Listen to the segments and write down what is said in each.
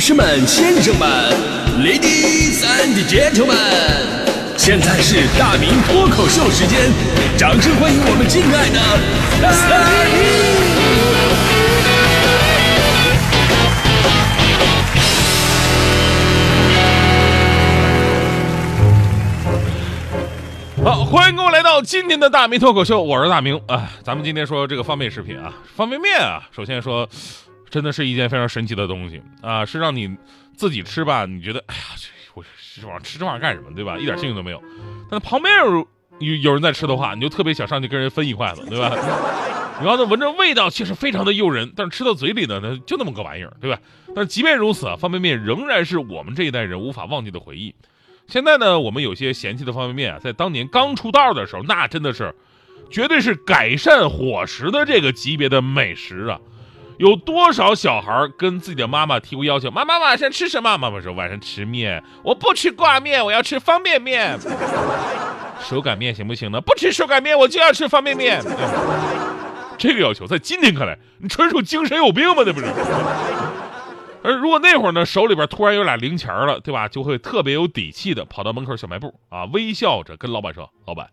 士们、先生们，Ladies and Gentlemen，现在是大明脱口秀时间，掌声欢迎我们敬爱的大明！好，欢迎各位来到今天的大明脱口秀，我是大明啊。咱们今天说这个方便食品啊，方便面啊，首先说。真的是一件非常神奇的东西啊！是让你自己吃吧，你觉得哎呀，我这玩意吃这玩意儿干什么，对吧？一点兴趣都没有。但旁边有有有人在吃的话，你就特别想上去跟人分一筷子，对吧？然后呢，闻着味道确实非常的诱人，但是吃到嘴里呢，那就那么个玩意儿，对吧？但是即便如此啊，方便面仍然是我们这一代人无法忘记的回忆。现在呢，我们有些嫌弃的方便面啊，在当年刚出道的时候，那真的是绝对是改善伙食的这个级别的美食啊！有多少小孩跟自己的妈妈提过要求？妈妈晚上吃什么？妈妈说晚上吃面，我不吃挂面，我要吃方便面。手擀面行不行呢？不吃手擀面，我就要吃方便面。这个要求在今天看来，你纯属精神有病吗？那不是。而如果那会儿呢，手里边突然有俩零钱了，对吧？就会特别有底气的跑到门口小卖部啊，微笑着跟老板说：“老板，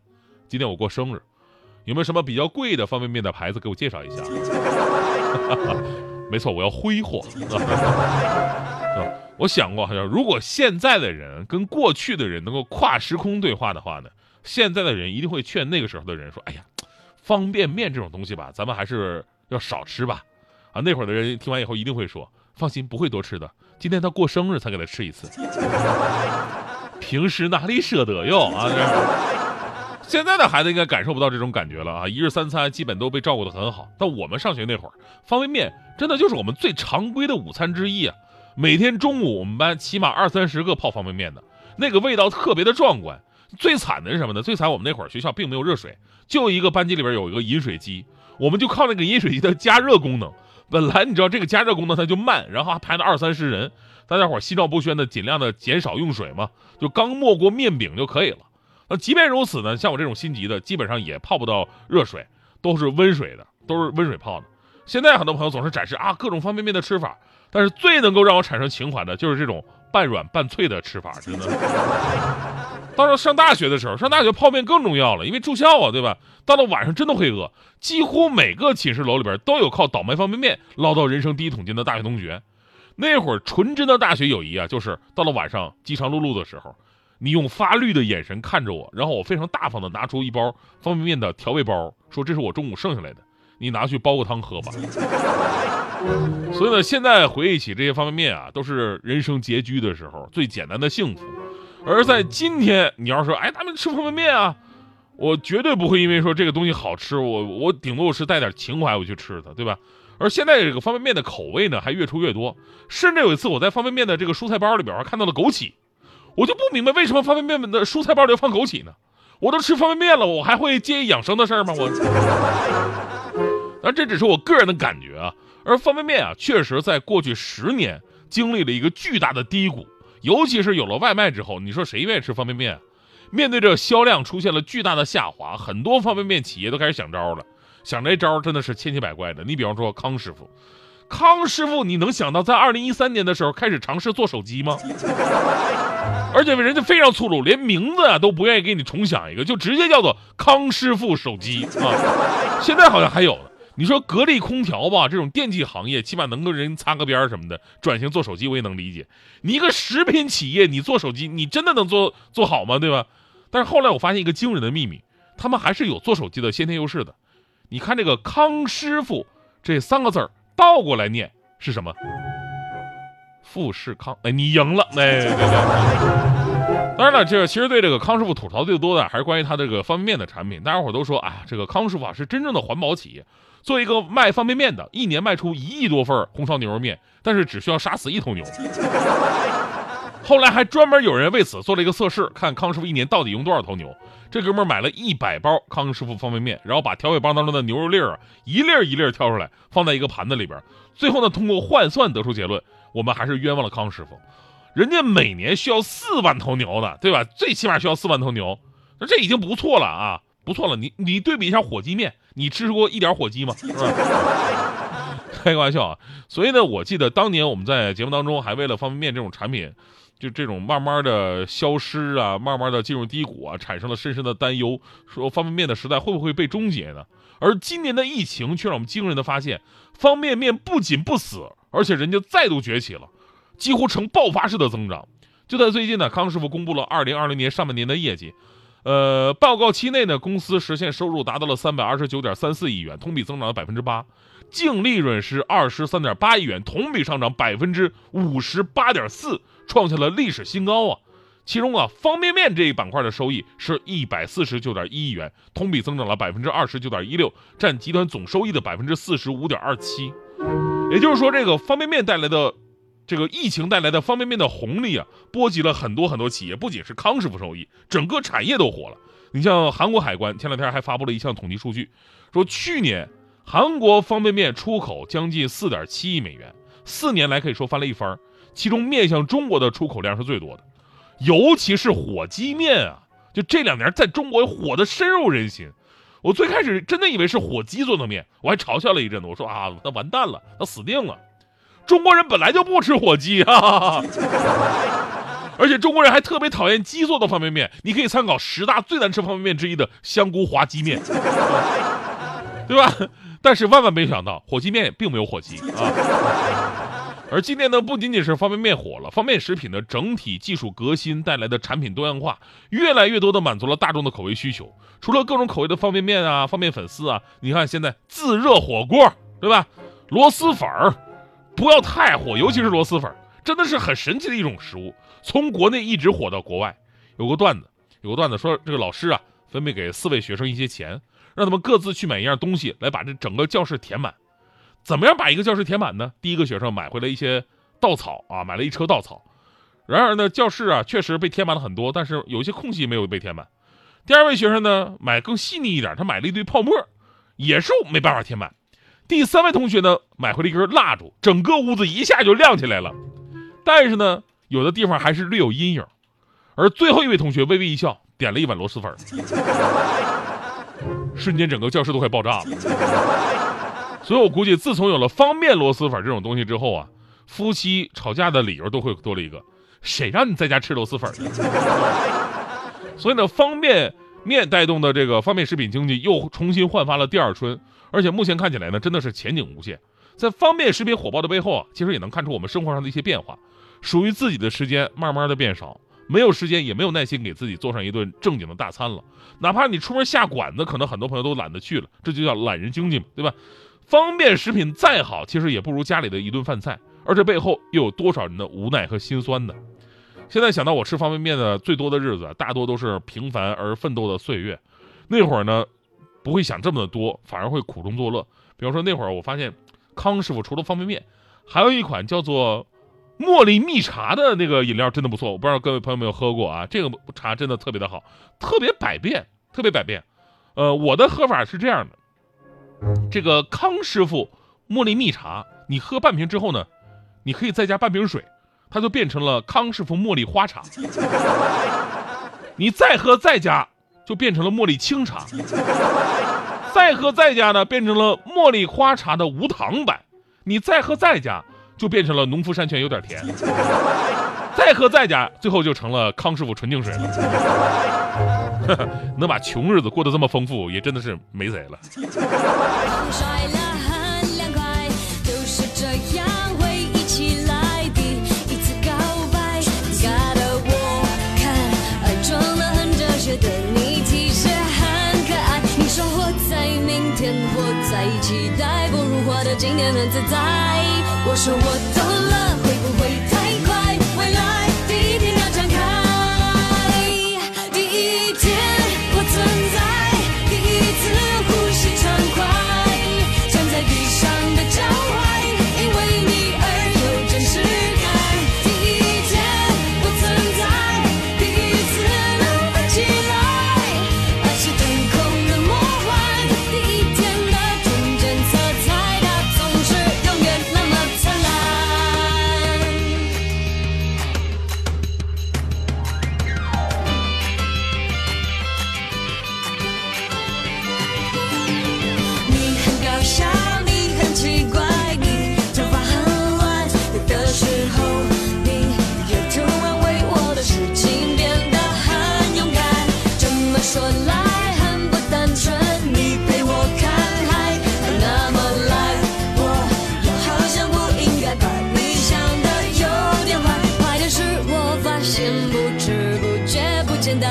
今天我过生日，有没有什么比较贵的方便面的牌子给我介绍一下？” 没错，我要挥霍。我想过，好像如果现在的人跟过去的人能够跨时空对话的话呢，现在的人一定会劝那个时候的人说：“哎呀，方便面这种东西吧，咱们还是要少吃吧。”啊，那会儿的人听完以后一定会说：“放心，不会多吃的。今天他过生日才给他吃一次，平时哪里舍得哟啊！”现在的孩子应该感受不到这种感觉了啊！一日三餐基本都被照顾得很好。但我们上学那会儿，方便面真的就是我们最常规的午餐之一啊！每天中午我们班起码二三十个泡方便面的，那个味道特别的壮观。最惨的是什么呢？最惨我们那会儿学校并没有热水，就一个班级里边有一个饮水机，我们就靠那个饮水机的加热功能。本来你知道这个加热功能它就慢，然后还排了二三十人，大家伙心照不宣的尽量的减少用水嘛，就刚没过面饼就可以了。那即便如此呢，像我这种心急的，基本上也泡不到热水，都是温水的，都是温水泡的。现在很多朋友总是展示啊各种方便面的吃法，但是最能够让我产生情怀的就是这种半软半脆的吃法，真的。到了上大学的时候，上大学泡面更重要了，因为住校啊，对吧？到了晚上真的会饿，几乎每个寝室楼里边都有靠倒卖方便面捞到人生第一桶金的大学同学。那会儿纯真的大学友谊啊，就是到了晚上饥肠辘辘的时候。你用发绿的眼神看着我，然后我非常大方的拿出一包方便面的调味包，说这是我中午剩下来的，你拿去煲个汤喝吧。所以呢，现在回忆起这些方便面啊，都是人生拮据的时候最简单的幸福。而在今天，你要说，哎，他们吃方便面啊，我绝对不会因为说这个东西好吃，我我顶多是带点情怀我去吃它，对吧？而现在这个方便面的口味呢，还越出越多，甚至有一次我在方便面的这个蔬菜包里边还看到了枸杞。我就不明白为什么方便面的蔬菜包里要放枸杞呢？我都吃方便面了，我还会介意养生的事儿吗？我，但这只是我个人的感觉啊。而方便面啊，确实在过去十年经历了一个巨大的低谷，尤其是有了外卖之后，你说谁愿意吃方便面？面对着销量出现了巨大的下滑，很多方便面企业都开始想招了，想这招真的是千奇百怪的。你比方说康师傅。康师傅，你能想到在二零一三年的时候开始尝试做手机吗？而且人家非常粗鲁，连名字啊都不愿意给你重想一个，就直接叫做康师傅手机啊。现在好像还有呢。你说格力空调吧，这种电器行业起码能跟人擦个边儿什么的，转型做手机我也能理解。你一个食品企业，你做手机，你真的能做做好吗？对吧？但是后来我发现一个惊人的秘密，他们还是有做手机的先天优势的。你看这个康师傅这三个字儿。倒过来念是什么？富士康。哎，你赢了。哎，当然了，这个其实对这个康师傅吐槽最多的还是关于他这个方便面的产品。大家伙都说啊，这个康师傅啊是真正的环保企业。作为一个卖方便面的，一年卖出一亿多份红烧牛肉面，但是只需要杀死一头牛。后来还专门有人为此做了一个测试，看康师傅一年到底用多少头牛。这哥们买了一百包康师傅方便面，然后把调味包当中的牛肉粒儿一粒儿一粒儿挑出来，放在一个盘子里边。最后呢，通过换算得出结论，我们还是冤枉了康师傅。人家每年需要四万头牛呢，对吧？最起码需要四万头牛，那这已经不错了啊，不错了。你你对比一下火鸡面，你吃过一点火鸡吗？是吧？开个玩笑啊。所以呢，我记得当年我们在节目当中还为了方便面这种产品，就这种慢慢的消失啊，慢慢的进入低谷啊，产生了深深的担忧，说方便面的时代会不会被终结呢？而今年的疫情却让我们惊人的发现，方便面不仅不死，而且人家再度崛起了，几乎呈爆发式的增长。就在最近呢，康师傅公布了二零二零年上半年的业绩，呃，报告期内呢，公司实现收入达到了三百二十九点三四亿元，同比增长了百分之八，净利润是二十三点八亿元，同比上涨百分之五十八点四，创下了历史新高啊！其中啊，方便面这一板块的收益是一百四十九点一亿元，同比增长了百分之二十九点一六，占集团总收益的百分之四十五点二七。也就是说，这个方便面带来的。这个疫情带来的方便面的红利啊，波及了很多很多企业，不仅是康师傅受益，整个产业都火了。你像韩国海关前两天还发布了一项统计数据，说去年韩国方便面出口将近四点七亿美元，四年来可以说翻了一番。其中面向中国的出口量是最多的，尤其是火鸡面啊，就这两年在中国火的深入人心。我最开始真的以为是火鸡做的面，我还嘲笑了一阵子，我说啊，那完蛋了，那死定了。中国人本来就不吃火鸡啊，而且中国人还特别讨厌鸡做的方便面。你可以参考十大最难吃方便面之一的香菇滑鸡面，对吧？但是万万没想到，火鸡面并没有火鸡啊。而今年呢，不仅仅是方便面火了，方便食品的整体技术革新带来的产品多样化，越来越多的满足了大众的口味需求。除了各种口味的方便面啊、方便粉丝啊，你看现在自热火锅，对吧？螺蛳粉儿。不要太火，尤其是螺蛳粉，真的是很神奇的一种食物。从国内一直火到国外。有个段子，有个段子说，这个老师啊，分配给四位学生一些钱，让他们各自去买一样东西，来把这整个教室填满。怎么样把一个教室填满呢？第一个学生买回来一些稻草啊，买了一车稻草。然而呢，教室啊确实被填满了很多，但是有一些空隙没有被填满。第二位学生呢，买更细腻一点，他买了一堆泡沫，也是没办法填满。第三位同学呢，买回了一根蜡烛，整个屋子一下就亮起来了。但是呢，有的地方还是略有阴影。而最后一位同学微微一笑，点了一碗螺蛳粉，瞬间整个教室都快爆炸了。所以我估计，自从有了方便螺蛳粉这种东西之后啊，夫妻吵架的理由都会多了一个：谁让你在家吃螺蛳粉呢？所以呢，方便面带动的这个方便食品经济又重新焕发了第二春。而且目前看起来呢，真的是前景无限。在方便食品火爆的背后啊，其实也能看出我们生活上的一些变化。属于自己的时间慢慢的变少，没有时间也没有耐心给自己做上一顿正经的大餐了。哪怕你出门下馆子，可能很多朋友都懒得去了，这就叫懒人经济嘛，对吧？方便食品再好，其实也不如家里的一顿饭菜。而这背后又有多少人的无奈和心酸呢？现在想到我吃方便面的最多的日子，大多都是平凡而奋斗的岁月。那会儿呢？不会想这么的多，反而会苦中作乐。比方说那会儿，我发现康师傅除了方便面，还有一款叫做茉莉蜜茶的那个饮料，真的不错。我不知道各位朋友有没有喝过啊？这个茶真的特别的好，特别百变，特别百变。呃，我的喝法是这样的：这个康师傅茉莉蜜茶，你喝半瓶之后呢，你可以再加半瓶水，它就变成了康师傅茉莉花茶。你再喝再加。就变成了茉莉清茶，再喝再加呢，变成了茉莉花茶的无糖版。你再喝再加，就变成了农夫山泉有点甜。再喝再加，最后就成了康师傅纯净水了。能把穷日子过得这么丰富，也真的是没谁了。今年很自在，我说我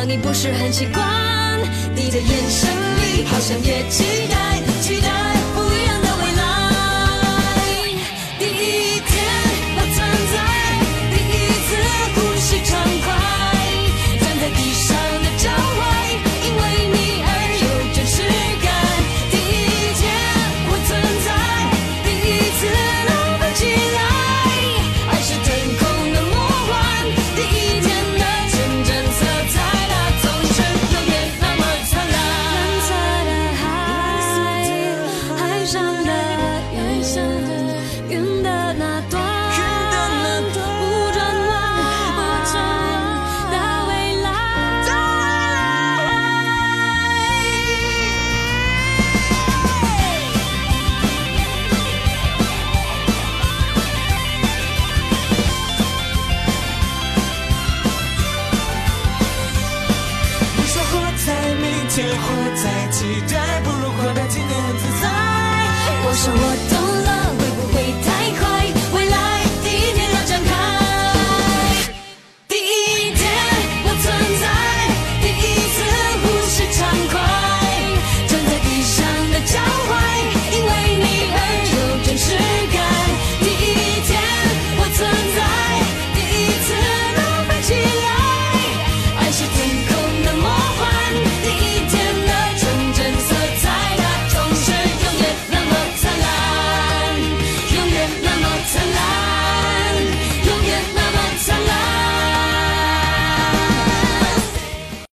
你不是很习惯你的眼神里好像也期待期待活在期待不如活得今天很自在。我说我懂。